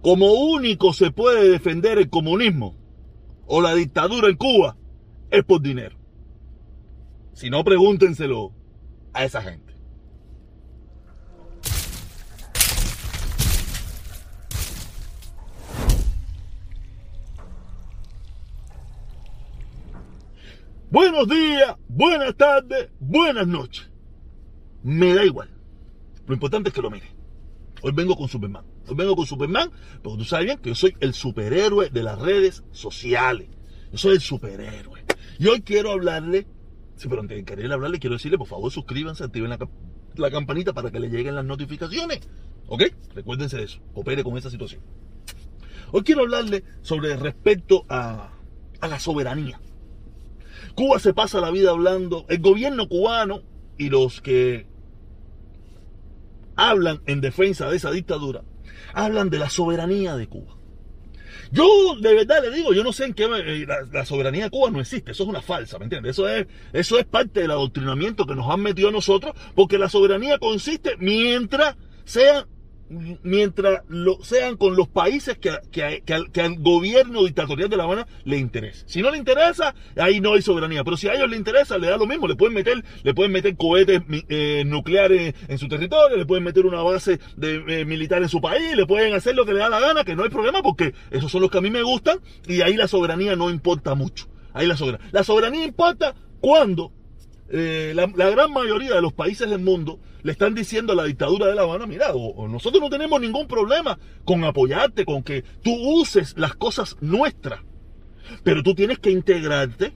como único se puede defender el comunismo o la dictadura en Cuba es por dinero. Si no, pregúntenselo a esa gente. Buenos días, buenas tardes, buenas noches. Me da igual. Lo importante es que lo mire. Hoy vengo con Superman. Vengo con Superman porque tú sabes bien que yo soy el superhéroe de las redes sociales. Yo soy el superhéroe. Y hoy quiero hablarle, sí, pero antes de querer hablarle, quiero decirle, por favor, suscríbanse, activen la, campanita para que le lleguen las notificaciones. ¿Ok? Recuérdense de eso. Coopere con esa situación. Hoy quiero hablarle sobre respecto a la soberanía. Cuba se pasa la vida hablando, el gobierno cubano y los que hablan en defensa de esa dictadura, hablan de la soberanía de Cuba. Yo de verdad le digo, yo no sé en qué eh, la, soberanía de Cuba no existe, eso es una falsa, ¿me entiendes? Eso es, eso es parte del adoctrinamiento que nos han metido a nosotros, porque la soberanía consiste mientras sean mientras lo sean con los países que, que, que, al, gobierno dictatorial de La Habana le interese. Si no le interesa, ahí no hay soberanía. Pero si a ellos le interesa, le da lo mismo. Le pueden meter, le pueden meter cohetes eh, nucleares en su territorio, le pueden meter una base de, eh, militar en su país, le pueden hacer lo que le da la gana, que no hay problema porque esos son los que a mí me gustan y ahí la soberanía no importa mucho. Ahí la soberanía. La soberanía importa cuando eh, la, gran mayoría de los países del mundo le están diciendo a la dictadura de La Habana, mira, o, nosotros no tenemos ningún problema con apoyarte, con que tú uses las cosas nuestras, pero tú tienes que integrarte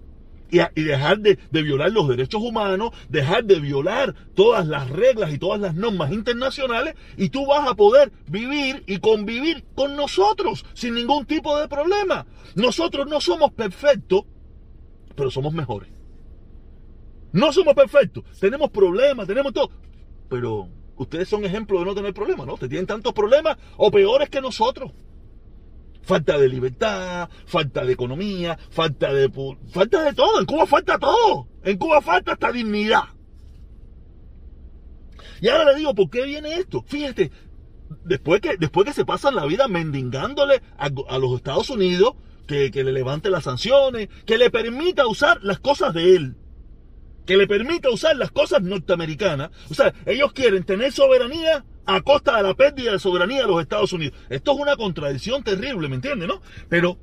y, y dejar de, de, violar los derechos humanos, dejar de violar todas las reglas y todas las normas internacionales y tú vas a poder vivir y convivir con nosotros sin ningún tipo de problema. Nosotros no somos perfectos, pero somos mejores. No somos perfectos, tenemos problemas, tenemos todo. Pero ustedes son ejemplos de no tener problemas, ¿no? Ustedes tienen tantos problemas o peores que nosotros. Falta de libertad, falta de economía, falta de falta de todo. En Cuba falta todo. En Cuba falta hasta dignidad. Y ahora le digo, ¿por qué viene esto? Fíjate, después que, después que se pasan la vida mendigándole a, los Estados Unidos que le levante las sanciones, que le permita usar las cosas de él que le permita usar las cosas norteamericanas. O sea, ellos quieren tener soberanía a costa de la pérdida de soberanía de los Estados Unidos. Esto es una contradicción terrible, ¿me entiendes? ¿No? Pero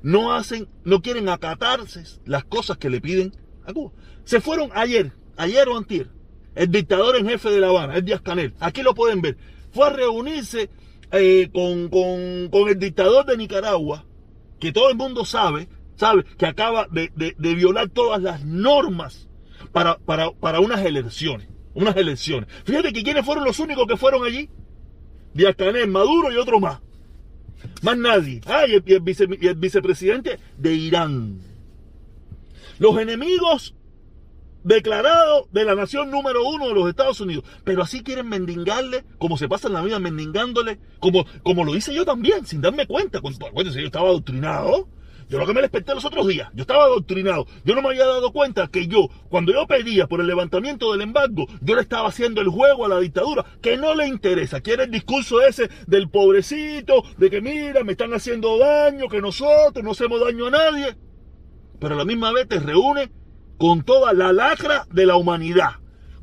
no hacen, no quieren acatarse las cosas que le piden a Cuba. Se fueron ayer, ayer o antier, el dictador en jefe de La Habana, el Díaz Canel, aquí lo pueden ver, fue a reunirse eh, con, con, con el dictador de Nicaragua, que todo el mundo sabe ¿sabe? Que acaba de, de, de violar todas las normas para, para, para, unas elecciones. Unas elecciones. Fíjate que quiénes fueron los únicos que fueron allí. Díaz Maduro y otro más. Más nadie. Ah, y el, vice, el vicepresidente de Irán. Los enemigos declarados de la nación número uno de los Estados Unidos. Pero así quieren mendigarle, como se pasan la vida mendigándole, como, como lo hice yo también, sin darme cuenta. Acuérdense, yo estaba adoctrinado. Yo lo que me desperté los otros días, yo estaba adoctrinado. Yo no me había dado cuenta que yo, cuando yo pedía por el levantamiento del embargo, yo le estaba haciendo el juego a la dictadura, que no le interesa. Quiere el discurso ese del pobrecito, de que mira, me están haciendo daño, que nosotros no hacemos daño a nadie. Pero a la misma vez te reúne con toda la lacra de la humanidad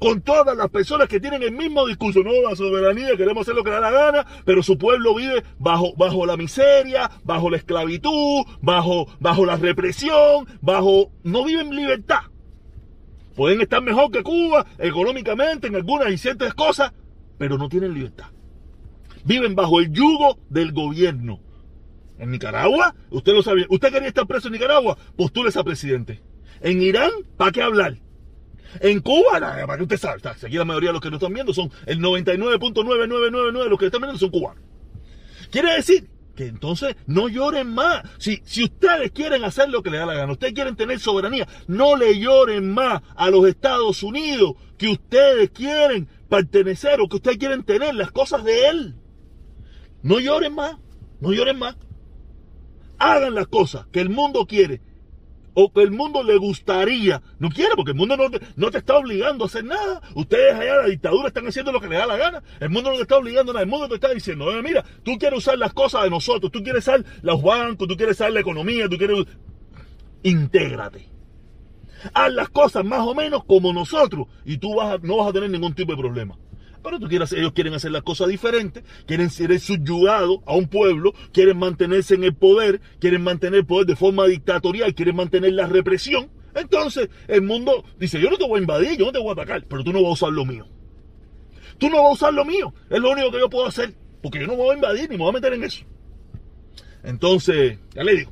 con todas las personas que tienen el mismo discurso, no, la soberanía, queremos hacer lo que da la gana, pero su pueblo vive bajo, bajo la miseria, bajo la esclavitud, bajo, bajo la represión, bajo, no viven libertad. Pueden estar mejor que Cuba económicamente en algunas y ciertas cosas, pero no tienen libertad. Viven bajo el yugo del gobierno. En Nicaragua, usted lo sabía, usted quería estar preso en Nicaragua, postúlese a presidente. En Irán, ¿para qué hablar? En Cuba, para que usted sabe, aquí la mayoría de los que nos están viendo son el 99.9999 de los que están viendo son cubanos. Quiere decir que entonces no lloren más. Si, si ustedes quieren hacer lo que les da la gana, ustedes quieren tener soberanía, no le lloren más a los Estados Unidos que ustedes quieren pertenecer o que ustedes quieren tener las cosas de él. No lloren más, no lloren más. Hagan las cosas que el mundo quiere o que el mundo le gustaría, no quiere, porque el mundo no te, no te está obligando a hacer nada. Ustedes allá, la dictadura, están haciendo lo que les da la gana. El mundo no te está obligando a nada. El mundo te está diciendo, "Eh, mira, tú quieres usar las cosas de nosotros, tú quieres usar los bancos, tú quieres usar la economía, tú quieres. Intégrate. Haz las cosas más o menos como nosotros y tú vas no vas a tener ningún tipo de problema. Pero tú quieres, ellos quieren hacer las cosas diferentes, quieren ser subyugados a un pueblo, quieren mantenerse en el poder, quieren mantener el poder de forma dictatorial, quieren mantener la represión. Entonces el mundo dice, yo no te voy a invadir, yo no te voy a atacar, pero tú no vas a usar lo mío. Tú no vas a usar lo mío, es lo único que yo puedo hacer, porque yo no me voy a invadir ni me voy a meter en eso. Entonces, ya le digo,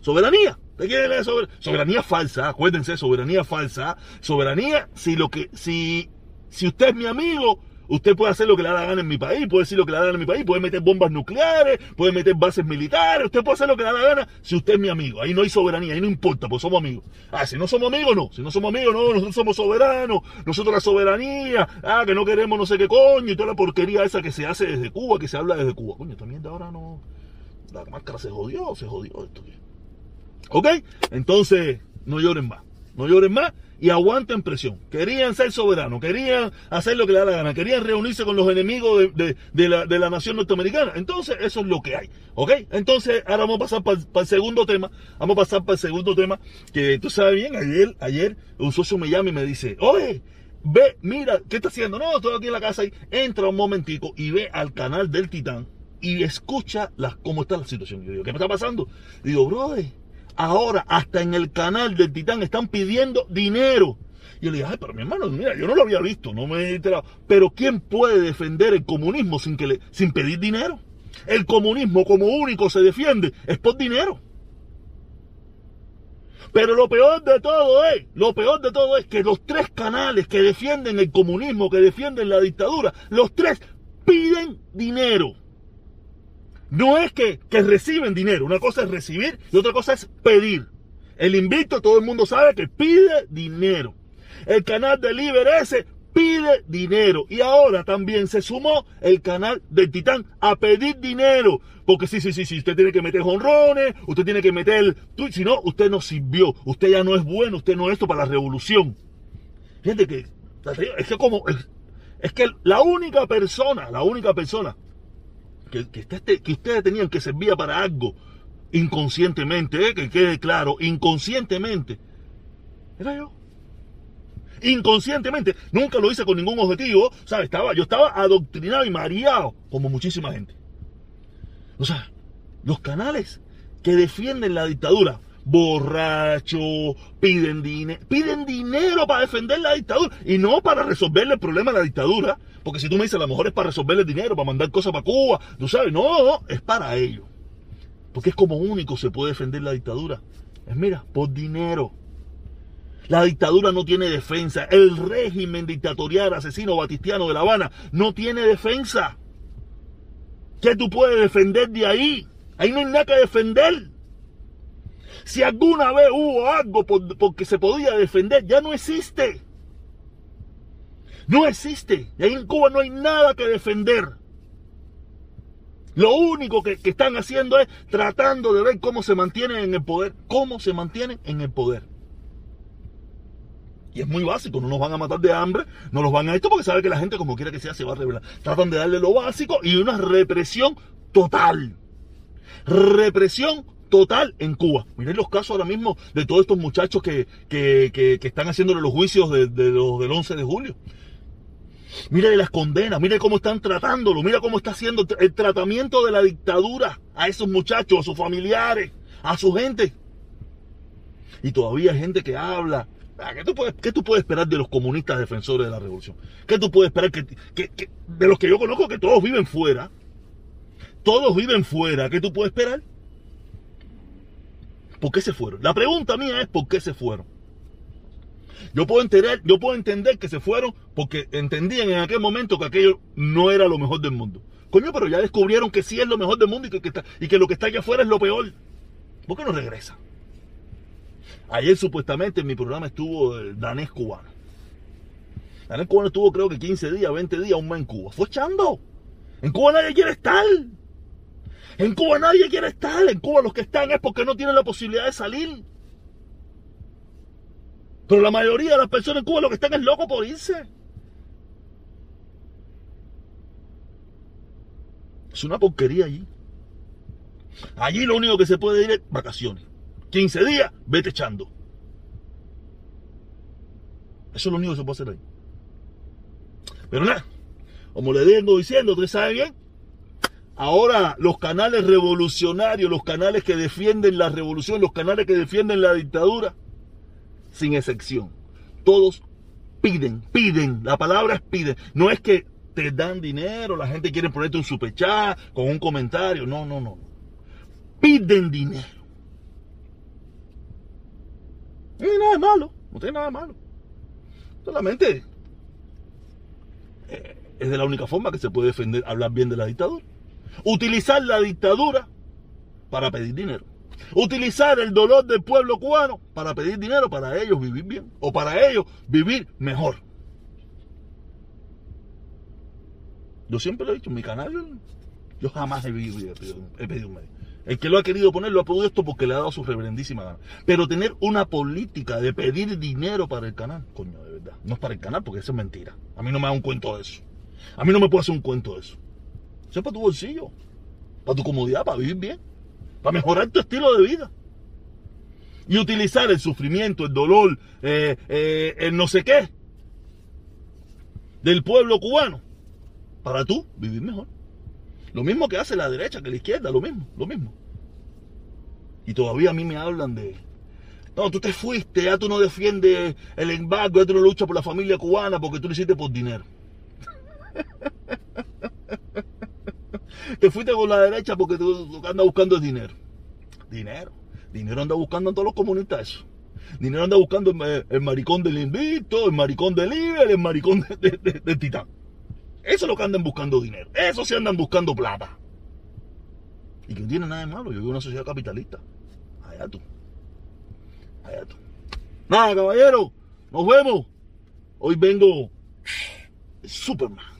soberanía. ¿Te quieren la sober- soberanía falsa? Acuérdense, soberanía falsa. Soberanía, si lo que, si, si usted es mi amigo, usted puede hacer lo que le da la gana en mi país, puede decir lo que le da la gana en mi país, puede meter bombas nucleares, puede meter bases militares, usted puede hacer lo que le da la gana si usted es mi amigo. Ahí no hay soberanía, ahí no importa, pues somos amigos. Ah, si no somos amigos, no. Si no somos amigos, no, nosotros somos soberanos, nosotros la soberanía, ah, que no queremos no sé qué coño, y toda la porquería esa que se hace desde Cuba, que se habla desde Cuba. Coño, también de ahora no. La máscara se jodió, se jodió esto. ¿Ok? Entonces, no lloren más. No lloren más y aguanten presión. Querían ser soberanos, querían hacer lo que le da la gana, querían reunirse con los enemigos de, la, de la nación norteamericana. Entonces, eso es lo que hay. ¿Ok? Entonces, ahora vamos a pasar para el segundo tema. Vamos a pasar para el segundo tema. Que tú sabes bien, ayer, ayer un socio me llama y me dice, oye, ve, mira, ¿qué está haciendo? No, estoy aquí en la casa y entra un momentico y ve al canal del Titán y escucha las, cómo está la situación. Yo digo, ¿qué me está pasando? Digo, brother, ahora hasta en el canal del Titán están pidiendo dinero. Y yo le dije, ay, pero mi hermano, mira, yo no lo había visto, no me he enterado. Pero ¿quién puede defender el comunismo sin, que le, sin pedir dinero? El comunismo como único se defiende es por dinero. Pero lo peor de todo es, lo peor de todo es que los tres canales que defienden el comunismo, que defienden la dictadura, los tres piden dinero. No es que, que reciben dinero, una cosa es recibir y otra cosa es pedir. El invicto todo el mundo sabe que pide dinero. El canal de Liber pide dinero. Y ahora también se sumó el canal del Titán a pedir dinero. Porque sí, sí, sí, sí, usted tiene que meter jonrones, usted tiene que meter... tú- Si no, usted no sirvió, usted ya no es bueno, usted no es esto para la revolución. Fíjate que... Es que como... Es que la única persona, la única persona que, que, este- que ustedes tenían que servía para algo inconscientemente, eh, que quede claro, inconscientemente, era yo. Inconscientemente, nunca lo hice con ningún objetivo, ¿sabes? Estaba, yo estaba adoctrinado y mareado, como muchísima gente. O sea, los canales que defienden la dictadura, borrachos, piden, dinero piden dinero para defender la dictadura y no para resolverle el problema a la dictadura. Porque si tú me dices, a lo mejor es para resolverle el dinero, para mandar cosas para Cuba, tú sabes, no, es para ellos. Porque es como único se puede defender la dictadura. Es mira, por dinero. La dictadura no tiene defensa. El régimen dictatorial asesino batistiano de La Habana no tiene defensa. ¿Qué tú puedes defender de ahí? Ahí no hay nada que defender. Si alguna vez hubo algo por, porque se podía defender, ya no existe. No existe. Y ahí en Cuba no hay nada que defender. Lo único que, que, están haciendo es tratando de ver cómo se mantienen en el poder. Cómo se mantienen en el poder. Y es muy básico, no nos van a matar de hambre, no los van a esto porque sabe que la gente como quiera que sea se va a rebelar. Tratan de darle lo básico y una represión total. Represión total en Cuba. Miren los casos ahora mismo de todos estos muchachos que, que, que, que están haciéndole los juicios de, de los del 11 de julio. Mire las condenas, mire cómo están tratándolo, mira cómo está haciendo el tratamiento de la dictadura a esos muchachos, a sus familiares, a su gente. Y todavía hay gente que habla. ¿Qué tú, puedes, ¿Qué tú puedes esperar de los comunistas defensores de la revolución? ¿Qué tú puedes esperar que, que, que, de los que yo conozco que todos viven fuera? Todos viven fuera. ¿Qué tú puedes esperar? ¿Por qué se fueron? La pregunta mía es ¿por qué se fueron? Yo puedo entender, yo puedo entender que se fueron porque entendían en aquel momento que aquello no era lo mejor del mundo. Coño, pero ya descubrieron que sí es lo mejor del mundo y que, está, y que lo que está allá afuera es lo peor. ¿Por qué no regresa? Ayer supuestamente en mi programa estuvo el danés cubano. Danés cubano estuvo creo que 15 días, 20 días, un mes en Cuba. Fue echando. En Cuba nadie quiere estar. En Cuba nadie quiere estar. En Cuba los que están es porque no tienen la posibilidad de salir. Pero la mayoría de las personas en Cuba lo que están es locos por irse. Es una porquería allí. Allí lo único que se puede ir es vacaciones. 15 días, vete echando. Eso es lo único que se puede hacer ahí. Pero nada, como le vengo diciendo, usted sabe bien, ahora los canales revolucionarios, los canales que defienden la revolución, los canales que defienden la dictadura, sin excepción, todos piden, piden, la palabra es piden. No es que te dan dinero, la gente quiere ponerte un superchat con un comentario, no, no, no. Piden dinero. No hay nada de malo, no tiene nada de malo. Solamente eh, es de la única forma que se puede defender, hablar bien de la dictadura. Utilizar la dictadura para pedir dinero. Utilizar el dolor del pueblo cubano para pedir dinero para ellos vivir bien o para ellos vivir mejor. Yo siempre lo he dicho, en mi canal yo jamás he, pedido, he pedido un medio. El que lo ha querido poner lo ha podido esto porque le ha dado su reverendísima gana. Pero tener una política de pedir dinero para el canal, coño, de verdad. No es para el canal porque eso es mentira. A mí no me da un cuento de eso. A mí no me puede hacer un cuento de eso. Eso es para tu bolsillo, para tu comodidad, para vivir bien, para mejorar tu estilo de vida. Y utilizar el sufrimiento, el dolor, eh, eh, el no sé qué del pueblo cubano para tú vivir mejor. Lo mismo que hace la derecha que la izquierda, lo mismo, lo mismo. Y todavía a mí me hablan de, no, tú te fuiste, ya tú no defiendes el embargo, ya tú no luchas por la familia cubana porque tú lo hiciste por dinero. te fuiste con la derecha porque tú, andas buscando dinero. Dinero. Dinero anda buscando en todos los comunistas eso. Dinero anda buscando el, maricón del invito, el maricón del líder, el maricón del titán. Eso es lo que andan buscando dinero. Eso sí andan buscando plata. Y que no tiene nada de malo. Yo vivo en una sociedad capitalista. Allá tú. Allá tú. Nada, caballero. Nos vemos. Hoy vengo Superman.